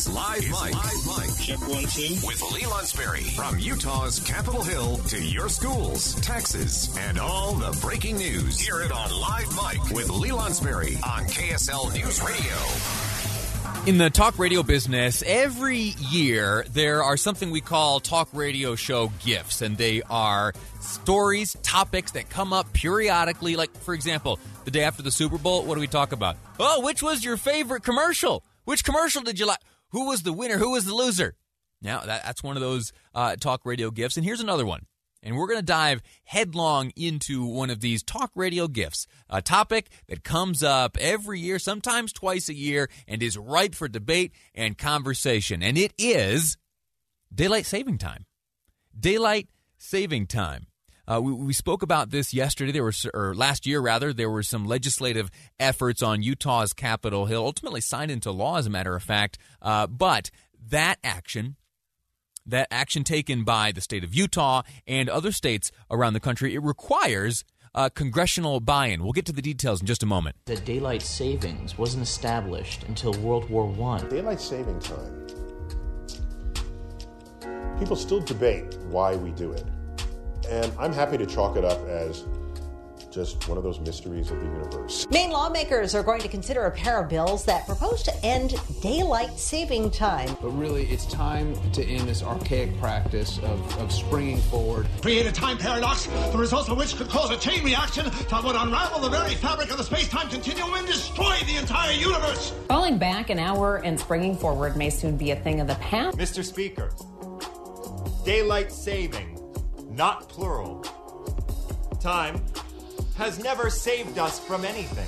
Is Live Mic. Live Mic. Check one, two. With Lee Lonsberry. From Utah's Capitol Hill to your schools, taxes, and all the breaking news. Hear it on Live Mic with Lee Lonsberry on KSL News Radio. In the talk radio business, every year there are something we call talk radio show gifts, and they are stories, topics that come up periodically. Like, for example, the day after the Super Bowl, what do we talk about? Oh, which was your favorite commercial? Which commercial did you like? Who was the winner? Who was the loser? Now, that, that's one of those uh, talk radio gifts. And here's another one. And we're going to dive headlong into one of these talk radio gifts, a topic that comes up every year, sometimes twice a year, and is ripe for debate and conversation. And it is daylight saving time. Daylight saving time. Uh, we, we, spoke about this yesterday. There were, or last year rather, there were some legislative efforts on Utah's Capitol Hill, ultimately signed into law, as a matter of fact. Uh, but that action, that action taken by the state of Utah and other states around the country, it requires uh, congressional buy-in. We'll get to the details in just a moment. That daylight savings wasn't established until World War One. Daylight saving time. People still debate why we do it. And I'm happy to chalk it up as just one of those mysteries of the universe. Maine lawmakers are going to consider a pair of bills that propose to end daylight saving time. But really, it's time to end this archaic practice of, of springing forward. Create a time paradox, the results of which could cause a chain reaction that would unravel the very fabric of the space time continuum and destroy the entire universe. Falling back an hour and springing forward may soon be a thing of the past. Mr. Speaker, daylight saving, not plural, time has never saved us from anything.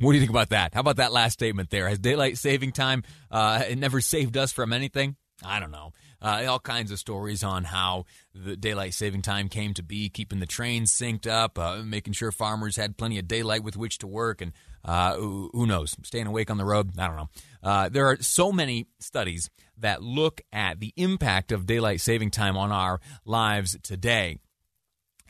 What do you think about that? How about that last statement there? Has daylight saving time uh, never saved us from anything? I don't know. Uh, all kinds of stories on how the daylight saving time came to be, keeping the trains synced up, uh, making sure farmers had plenty of daylight with which to work, and uh, who, who, knows, staying awake on the road. I don't know. Uh, there are so many studies that look at the impact of daylight saving time on our lives today,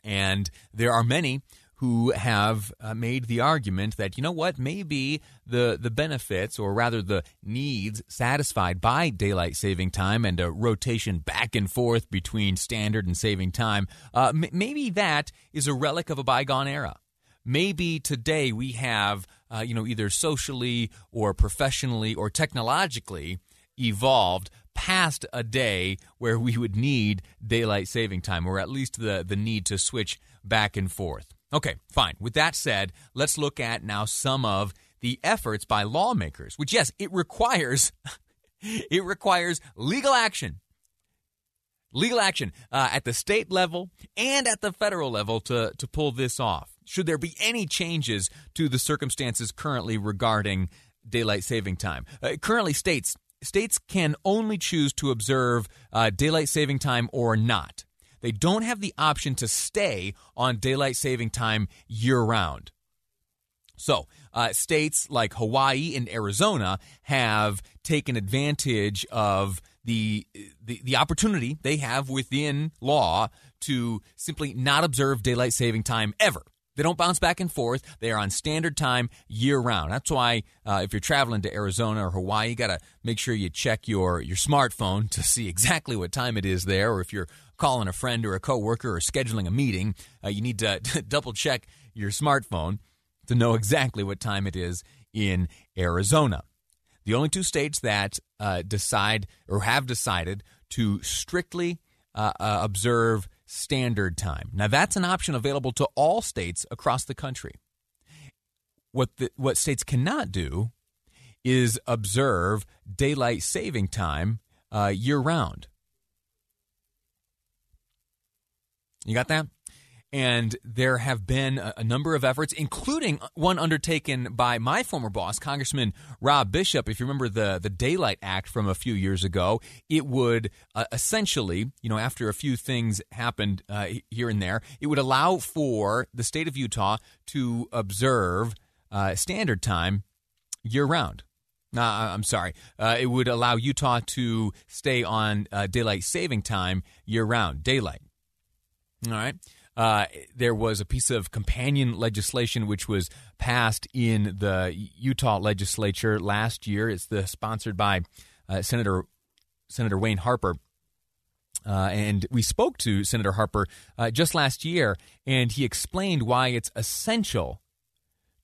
and there are many who have uh, made the argument that you know what maybe the the benefits or rather the needs satisfied by daylight saving time and a rotation back and forth between standard and saving time uh, m- maybe that is a relic of a bygone era. Maybe today we have uh, you know either socially or professionally or technologically evolved past a day where we would need daylight saving time or at least the the need to switch back and forth Okay, fine. With that said, let's look at now some of the efforts by lawmakers, which yes, it requires it requires legal action. Legal action uh, at the state level and at the federal level to, to pull this off. Should there be any changes to the circumstances currently regarding daylight saving time? Uh, currently, states states can only choose to observe uh, daylight saving time or not they don't have the option to stay on daylight saving time year round. So, uh, states like Hawaii and Arizona have taken advantage of the, the, the opportunity they have within law to simply not observe daylight saving time ever. They don't bounce back and forth. They are on standard time year round. That's why uh, if you're traveling to Arizona or Hawaii, you got to make sure you check your, your smartphone to see exactly what time it is there. Or if you're calling a friend or a coworker or scheduling a meeting, uh, you need to double check your smartphone to know exactly what time it is in Arizona. The only two states that uh, decide or have decided to strictly uh, uh, observe standard time. Now, that's an option available to all states across the country. What, the, what states cannot do is observe daylight saving time uh, year round. You got that? And there have been a, a, number of efforts, including one undertaken by my former boss, Congressman Rob Bishop. If you remember the, the Daylight Act from a few years ago, it would uh, essentially, you know, after a few things happened uh, here and there, it would allow for the state of Utah to observe uh, standard time year round. Uh, I'm sorry. Uh, it would allow Utah to stay on uh, daylight saving time year round, daylight. All right. Uh, there was a piece of companion legislation which was passed in the Utah legislature last year. It's the sponsored by uh, Senator Senator Wayne Harper. Uh, and we spoke to Senator Harper uh, just last year, and he explained why it's essential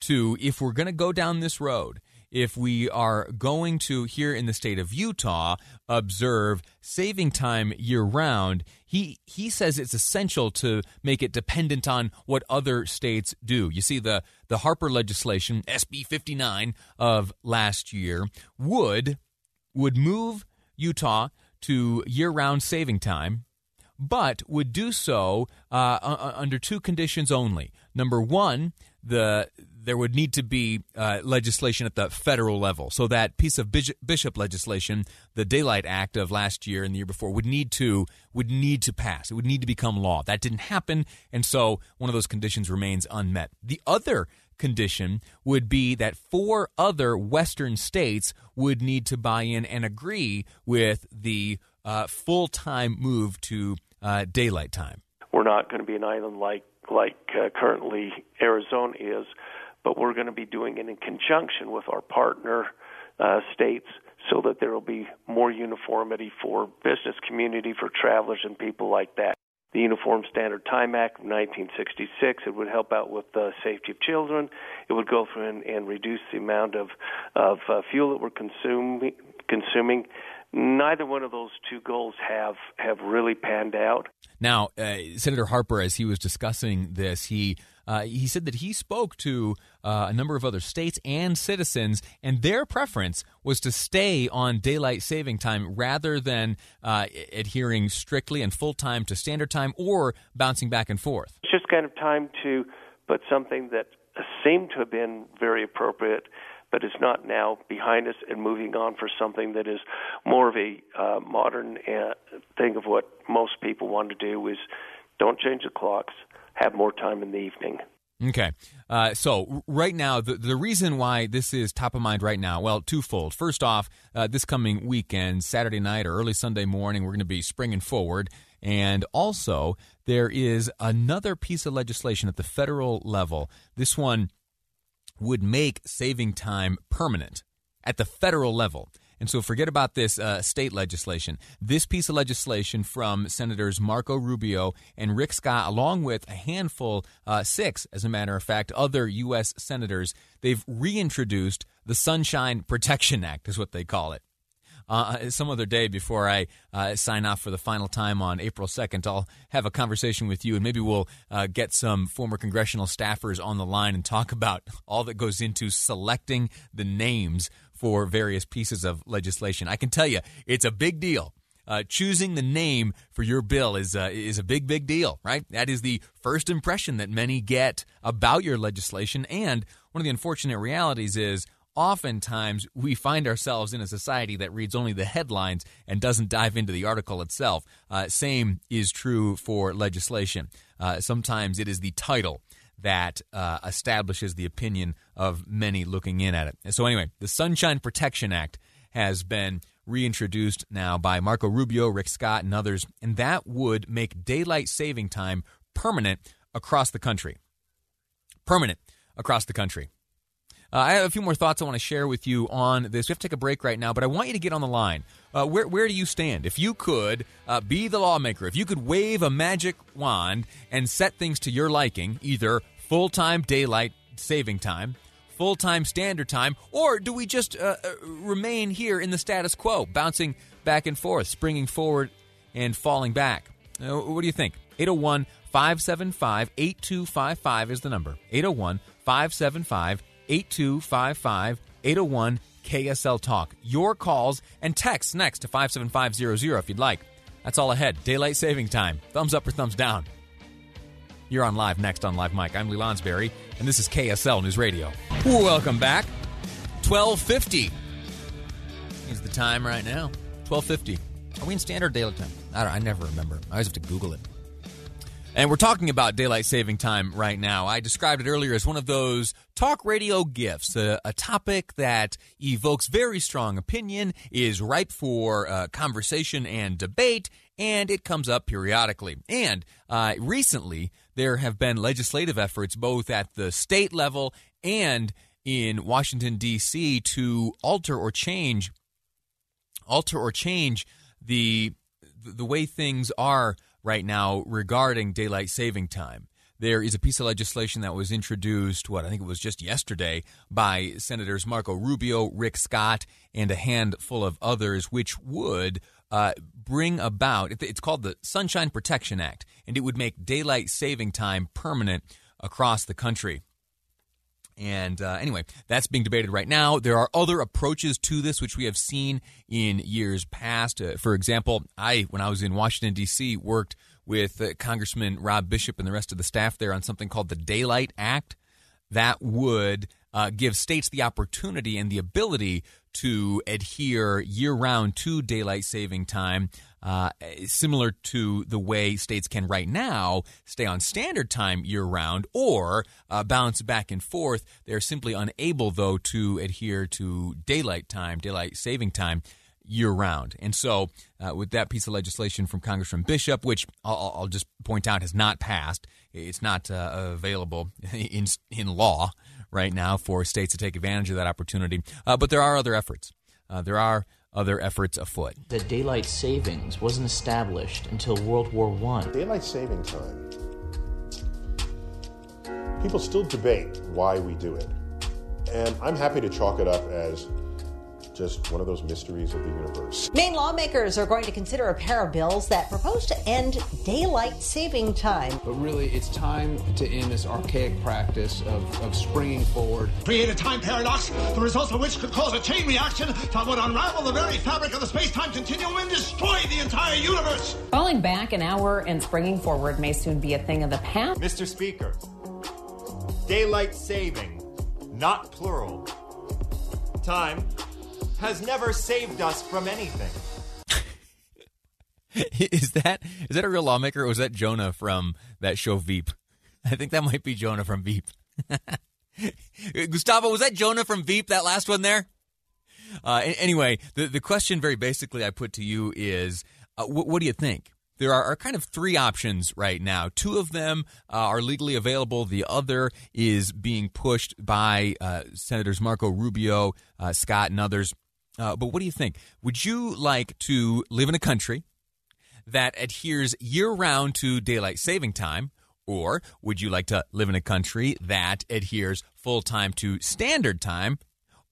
to, if we're going to go down this road, if we are going to, here in the state of Utah, observe saving time year round, he, he says it's essential to make it dependent on what other states do. You see, the, the Harper legislation, SB 59 of last year, would, would move Utah to year round saving time but would do so uh, under two conditions only. Number one, the there would need to be uh, legislation at the federal level. So that piece of bishop, legislation, the Daylight Act of last year and the year before, would need to would need to pass. It would need to become law. That didn't happen, and so one of those conditions remains unmet. The other condition would be that four other Western states would need to buy in and agree with the uh, full time move to uh, daylight time. We're not going to be an island like like uh, currently Arizona is, but we're going to be doing it in conjunction with our partner uh, states so that there will be more uniformity for business community, for travelers, and people like that. The Uniform Standard Time Act of 1966, it would help out with the safety of children. It would go through and, and reduce the amount of, of uh, fuel that we're consuming, consuming neither one of those two goals have have really panned out. Now, uh, Senator Harper, as he was discussing this, he uh, he said that he spoke to uh, a number of other states and citizens, and their preference was to stay on daylight saving time rather than uh, adhering strictly and full time to standard time or bouncing back and forth. It's just kind of time to put something that seemed to have been very appropriate but is not now behind us and moving on for something that is more of a uh, modern uh, thing of what most people want to do is don't change the clocks, have more time in the evening. Okay. Uh, so, right now, the, the reason why this is top of mind right now, well, twofold. First off, uh, this coming weekend, Saturday night or early Sunday morning, we're going to be springing forward. And also, there is another piece of legislation at the federal level. This one would make saving time permanent at the federal level. And so forget about this uh, state legislation. This piece of legislation from Senators Marco Rubio and Rick Scott, along with a handful, uh, six, as a matter of fact, other U.S. senators, they've reintroduced the Sunshine Protection Act, is what they call it uh, some other day before I uh, sign off for the final time on April 2nd. I'll have a conversation with you and maybe we'll uh, get some former congressional staffers on the line and talk about all that goes into selecting the names for various pieces of legislation. I can tell you, it's a big deal. Uh, choosing the name for your bill is uh, is a big big deal, right? That is the first impression that many get about your legislation, and one of the unfortunate realities is oftentimes we find ourselves in a society that reads only the headlines and doesn't dive into the article itself. Uh, same is true for legislation. Uh, sometimes it is the title that uh, establishes the opinion of many looking in at it. So, anyway, the Sunshine Protection Act has been reintroduced now by Marco Rubio, Rick Scott, and others, and that would make daylight saving time permanent across the country. Permanent across the country. Uh, I have a few more thoughts I want to share with you on this. We have to take a break right now, but I want you to get on the line. Uh, where, where do you stand? If you could uh, be the lawmaker, if you could wave a magic wand and set things to your liking, either full time daylight saving time, full time standard time, or do we just uh, uh, remain here in the status quo, bouncing back and forth, springing forward and falling back? Uh, what do you think? 801 575 8255 is the number. 801 575 8255 801 KSL Talk. Your calls and texts next to 57500 if you'd like. That's all ahead. Daylight saving time. Thumbs up or thumbs down. You're on live next on Live Mic. I'm Lee Lonsberry, and this is KSL News Radio. Welcome back. 1250 is the time right now. 1250. Are we in standard daylight time? I, I never remember. I always have to Google it. And we're talking about daylight saving time right now. I described it earlier as one of those talk radio gifts, a, a topic that evokes very strong opinion, is ripe for uh, conversation and debate, and it comes up periodically. And uh, recently, there have been legislative efforts both at the state level and in Washington, D.C. to alter or change alter or change the the way things are right now regarding daylight saving time. There is a piece of legislation that was introduced, what I think it was just yesterday, by Senators Marco Rubio, Rick Scott, and a handful of others, which would uh, bring about it's called the Sunshine Protection Act, and it would make daylight saving time permanent across the country. And uh, anyway, that's being debated right now. There are other approaches to this, which we have seen in years past. Uh, for example, I, when I was in Washington, D.C., worked with uh, Congressman Rob Bishop and the rest of the staff there on something called the Daylight Act that would uh, give states the opportunity and the ability to adhere year round to daylight saving time, uh, similar to the way states can right now stay on standard time year round or uh, balance back and forth. They're simply unable, though, to adhere to daylight time, daylight saving time year round. And so, uh, with that piece of legislation from Congressman Bishop, which I'll, I'll just point out has not passed, it's not uh, available in in law right now for states to take advantage of that opportunity. Uh, but there are other efforts. Uh, there are other efforts afoot. That daylight savings wasn't established until World War One. Daylight saving time. People still debate why we do it. And I'm happy to chalk it up as just one of those mysteries of the universe. Maine lawmakers are going to consider a pair of bills that propose to end daylight saving time. But really, it's time to end this archaic practice of, of springing forward. Create a time paradox, the results of which could cause a chain reaction that would unravel the very fabric of the space time continuum and destroy the entire universe. Falling back an hour and springing forward may soon be a thing of the past. Mr. Speaker, daylight saving, not plural. Time has never saved us from anything. is that is that a real lawmaker or was that Jonah from that show Veep? I think that might be Jonah from Veep. Gustavo, was that Jonah from Veep? That last one there. Uh, anyway, the the question very basically I put to you is, uh, wh- what do you think? There are, are, kind of three options right now. Two of them uh, are legally available. The other is being pushed by uh, Senators Marco Rubio, uh, Scott, and others. Uh, but what do you think? Would you like to live in a country that adheres year round to daylight saving time? Or would you like to live in a country that adheres full time to standard time?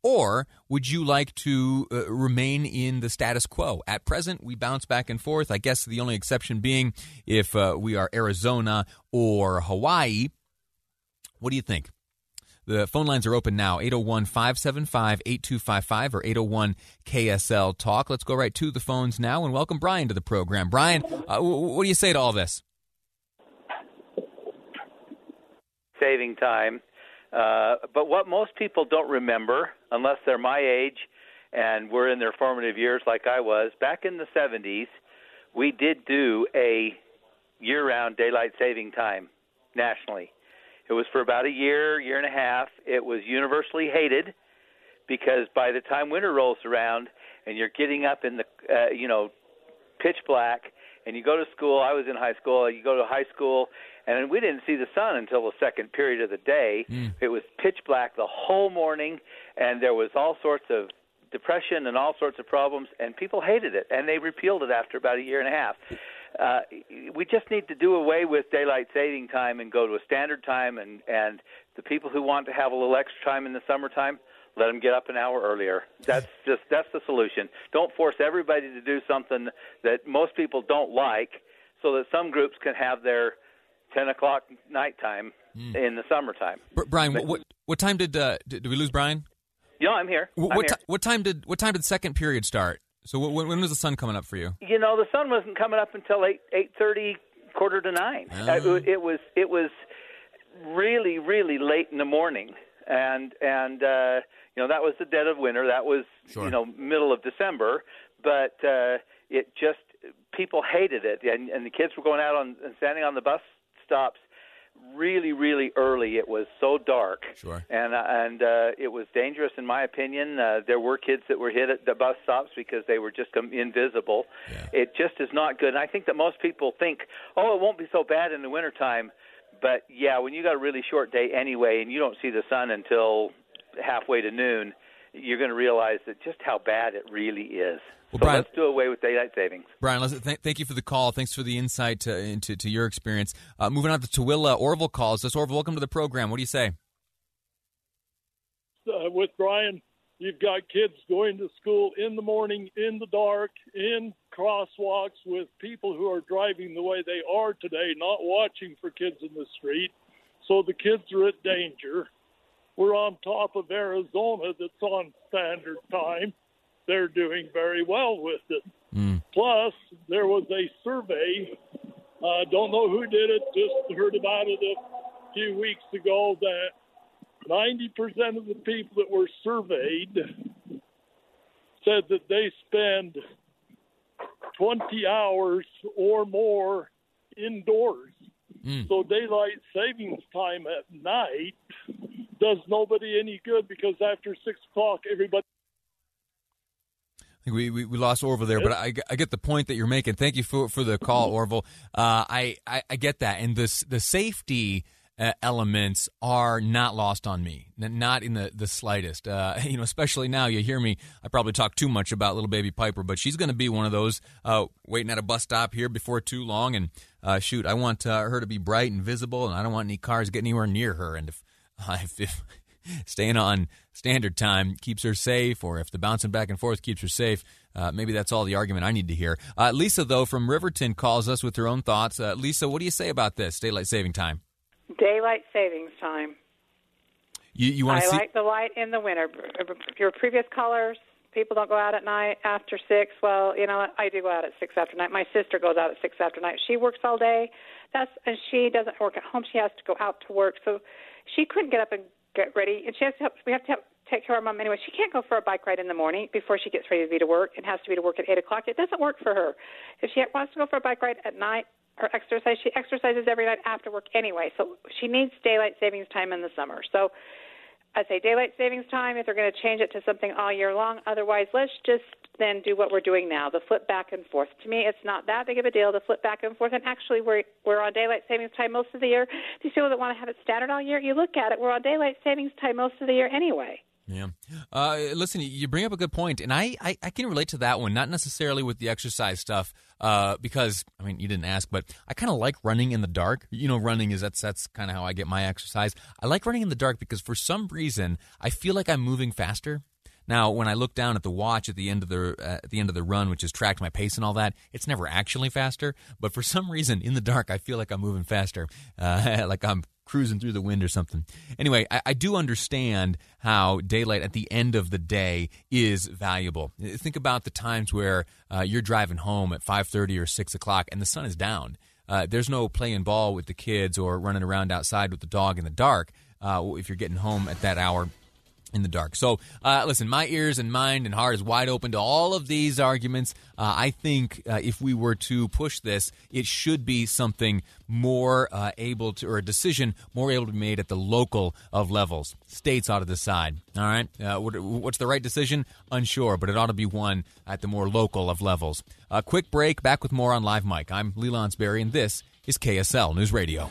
Or would you like to uh, remain in the status quo? At present, we bounce back and forth. I guess the only exception being if uh, we are Arizona or Hawaii. What do you think? The phone lines are open now 801 575 8255 or 801 KSL Talk. Let's go right to the phones now and welcome Brian to the program. Brian, uh, what do you say to all this? Saving time. Uh, but what most people don't remember, unless they're my age and we're in their formative years like I was, back in the 70s, we did do a year round daylight saving time nationally. It was for about a year, year and a half. It was universally hated because by the time winter rolls around and you're getting up in the uh, you know pitch black and you go to school, I was in high school, you go to high school and we didn't see the sun until the second period of the day. Mm. It was pitch black the whole morning and there was all sorts of depression and all sorts of problems and people hated it and they repealed it after about a year and a half uh, we just need to do away with daylight saving time and go to a standard time. And and the people who want to have a little extra time in the summertime, let them get up an hour earlier. That's just that's the solution. Don't force everybody to do something that most people don't like, so that some groups can have their ten o'clock nighttime mm. in the summertime. Brian, but, what what time did uh, did, we lose Brian? Yeah, I'm here. What, I'm here. T- what time did what time did second period start? So when, when was the sun coming up for you? You know, the sun wasn't coming up until eight eight thirty quarter to nine. Ah. Uh, it was it was really really late in the morning, and and uh, you know that was the dead of winter. That was Sure. you know middle of December, but uh, it just people hated it, and and the kids were going out on and standing on the bus stops really really early. It was so dark, Sure. and uh, and uh, it was dangerous in my opinion. Uh, there were kids that were hit at the bus stops because they were just um, invisible. It just is not good. And I think that most people think, oh, it won't be so bad in the wintertime. But yeah, when you got a really short day anyway, and you don't see the sun until halfway to noon, you're going to realize that just how bad it really is. Well, so Brian- let's do away with daylight savings. Brian, let's, th- thank you for the call. Thanks for the insight to, into to your experience. Uh, moving on to Tooele, Orville calls us. Orville, welcome to the program. What do you say? uh, with Brian, you've got kids going to school in the morning, in the dark, in crosswalks with people who are driving the way they are today, not watching for kids in the street. So the kids are at danger. We're on top of Arizona that's on standard time. They're doing very well with it. Plus, there was a survey. Uh, don't know who did it. Just heard about it a few weeks ago that 90% of the people that were surveyed said that they spend 20 hours or more indoors. So daylight savings time at night does nobody any good because after six o'clock, everybody. Think we, we, we lost Orville there, but I, I get the point that you're making. Thank you for, for the call, Orville. Uh, I, I, I get that. And this, the safety uh, elements are not lost on me, N- not in the, the slightest. Uh, you know, especially now you hear me, I probably talk too much about little baby Piper, but she's going to be one of those uh, waiting at a bus stop here before too long. And uh, shoot, I want uh, her to be bright and visible, and I don't want any cars getting anywhere near her. And if, if, if staying on standard time keeps her safe, or if the bouncing back and forth keeps her safe, uh, maybe that's all the argument I need to hear. Uh, Lisa, though, from Riverton calls us with her own thoughts. Uh, Lisa, what do you say about this daylight saving time? Daylight savings time. You, you want to see? like the light in the winter. Your previous callers, people don't go out at night after six. Well, you know, what? I do go out at six after night. My sister goes out at six after night. She works all day. That's and she doesn't work at home. She has to go out to work, so she couldn't get up and get ready. And she has to. Help, we have to help take care of our mom anyway. She can't go for a bike ride in the morning before she gets ready to be to work. and has to be to work at eight o'clock. It doesn't work for her. If she wants to go for a bike ride at night or exercise, she exercises every night after work anyway. So she needs daylight savings time in the summer. So I say daylight savings time if they're going to change it to something all year long. Otherwise, let's just then do what we're doing now, the flip back and forth. To me, it's not that big of a deal to flip back and forth. And actually, we're we're on daylight savings time most of the year. These people that want to have it standard all year, you look at it, we're on daylight savings time most of the year anyway. Yeah. Uh, listen, you bring up a good point, and I, I, I can relate to that one, not necessarily with the exercise stuff, uh, because, I mean, you didn't ask, but I kind of like running in the dark. You know, running is that's, that's kind of how I get my exercise. I like running in the dark because for some reason, I feel like I'm moving faster. Now, when I look down at the watch at the end of the uh, at the end of the run, which has tracked my pace and all that, it's never actually faster. But for some reason, in the dark, I feel like I'm moving faster, uh, like I'm cruising through the wind or something. Anyway, I, I do understand how daylight at the end of the day is valuable. Think about the times where uh, you're driving home at 5:30 or 6 o'clock and the sun is down. Uh, there's no playing ball with the kids or running around outside with the dog in the dark uh, if you're getting home at that hour in the dark. So, uh, listen, my ears and mind and heart is wide open to all of these arguments. Uh, I think uh, if we were to push this, it should be something more uh, able to, or a decision more able to be made at the local of levels. States ought to decide. All right, uh, what, what's the right decision? Unsure, but it ought to be one at the more local of levels. A quick break. Back with more on Live Mic. I'm Lee Lonsberry, and this is KSL News Radio.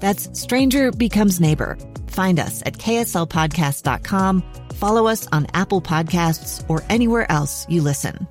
That's Stranger Becomes Neighbor. Find us at kslpodcast.com, follow us on Apple Podcasts, or anywhere else you listen.